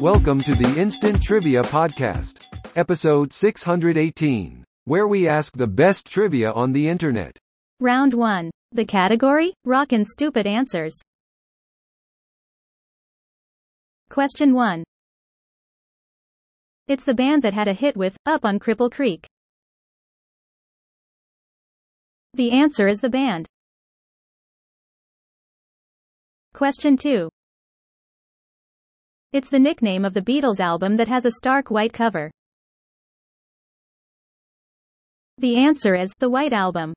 Welcome to the Instant Trivia Podcast, episode 618, where we ask the best trivia on the internet. Round 1. The category? Rockin' stupid answers. Question 1. It's the band that had a hit with Up on Cripple Creek. The answer is the band. Question 2. It's the nickname of the Beatles album that has a stark white cover. The answer is The White Album.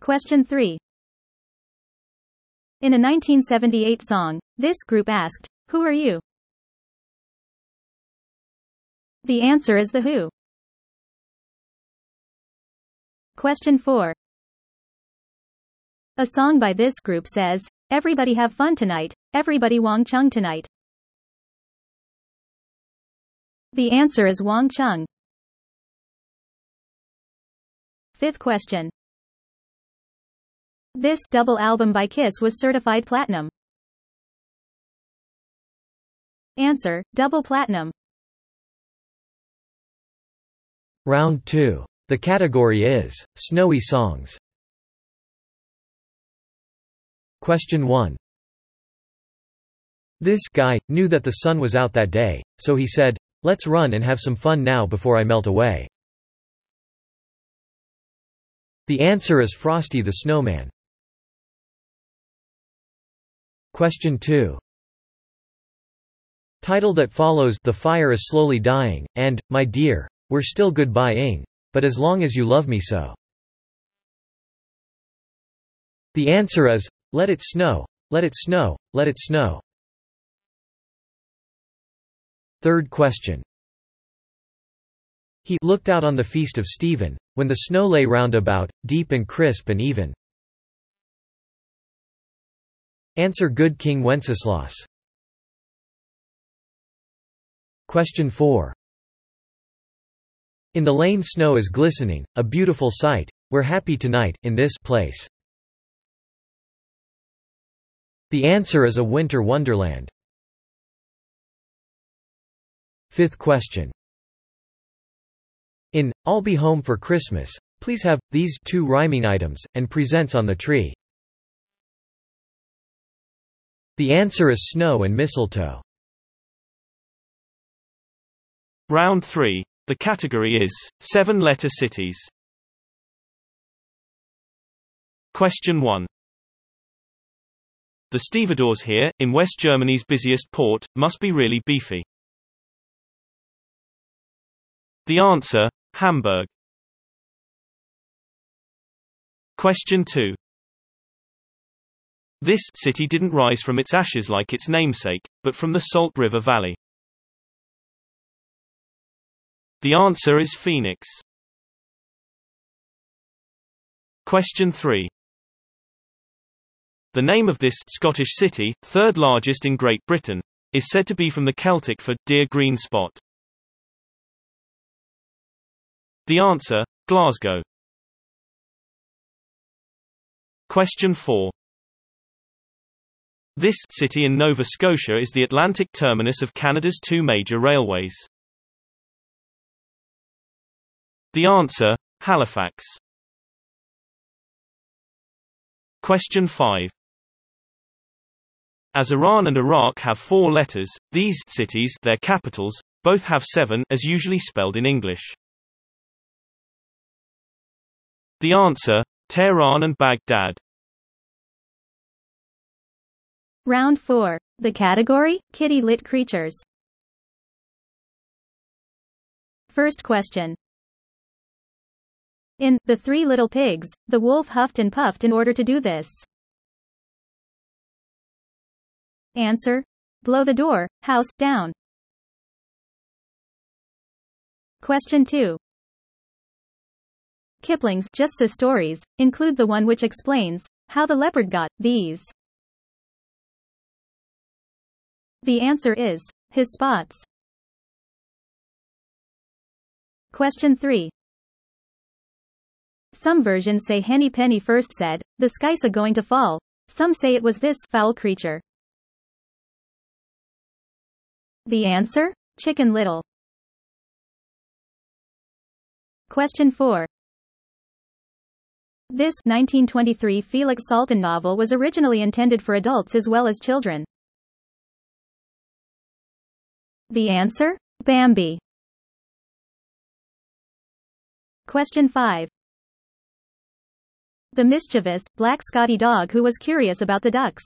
Question 3. In a 1978 song, this group asked, Who are you? The answer is The Who. Question 4. A song by this group says, Everybody have fun tonight, everybody Wang Chung tonight. The answer is Wang Chung. Fifth question. This double album by Kiss was certified platinum. Answer, double platinum. Round 2. The category is Snowy Songs. Question 1. This guy knew that the sun was out that day, so he said, Let's run and have some fun now before I melt away. The answer is Frosty the Snowman. Question 2. Title that follows The Fire is Slowly Dying, and, My Dear, We're Still Goodbye-ing, but as long as you love me so. The answer is, Let it snow, let it snow, let it snow. Third question. He looked out on the feast of Stephen, when the snow lay round about, deep and crisp and even. Answer Good King Wenceslas. Question 4. In the lane snow is glistening, a beautiful sight, we're happy tonight, in this place. The answer is a winter wonderland. Fifth question. In, I'll be home for Christmas, please have, these two rhyming items, and presents on the tree. The answer is snow and mistletoe. Round 3. The category is seven-letter cities. Question 1. The stevedores here, in West Germany's busiest port, must be really beefy. The answer, Hamburg. Question 2. This city didn't rise from its ashes like its namesake, but from the Salt River Valley. The answer is Phoenix. Question 3. The name of this Scottish city, third largest in Great Britain, is said to be from the Celtic for dear green spot. The answer, Glasgow. Question 4. This city in Nova Scotia is the Atlantic terminus of Canada's two major railways. The answer, Halifax. Question 5. As Iran and Iraq have four letters, these cities their capitals, both have seven as usually spelled in English. The answer, Tehran and Baghdad. Round 4. The category? Kitty lit creatures. First question. In The Three Little Pigs, the wolf huffed and puffed in order to do this. Answer. Blow the door, house, down. Question 2. Kipling's Just So Stories include the one which explains how the leopard got these. The answer is his spots. Question 3. Some versions say Henny Penny first said, The sky's a going to fall. Some say it was this fowl creature. The answer? Chicken Little. Question 4. This 1923 Felix Salten novel was originally intended for adults as well as children. The answer? Bambi. Question 5. The mischievous, black Scotty dog who was curious about the ducks.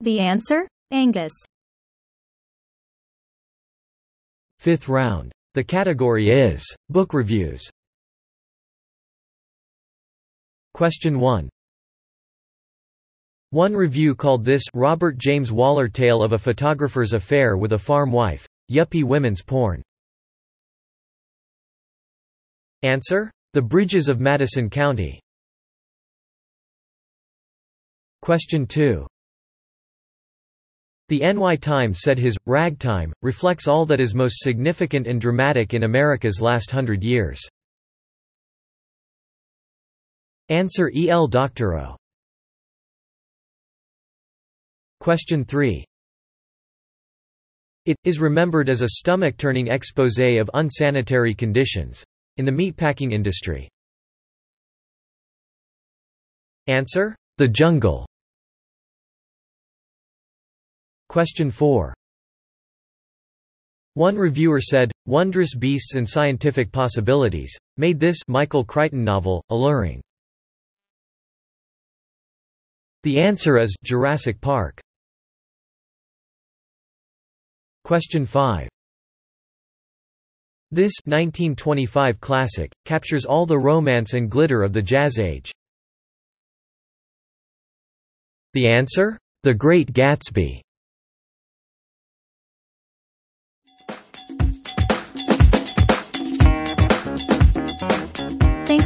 The answer? Angus. Fifth round. The category is book reviews. Question 1. One review called this Robert James Waller tale of a photographer's affair with a farm wife. Yuppie women's porn. Answer? The Bridges of Madison County. Question 2. The NY Times said his ragtime reflects all that is most significant and dramatic in America's last hundred years. Answer E. L. Doctorow. Question 3. It is remembered as a stomach-turning exposé of unsanitary conditions in the meatpacking industry. Answer: The Jungle. Question 4. One reviewer said, Wondrous Beasts and Scientific Possibilities, made this Michael Crichton novel, alluring. The answer is Jurassic Park. Question 5. This 1925 classic captures all the romance and glitter of the Jazz Age. The answer? The Great Gatsby.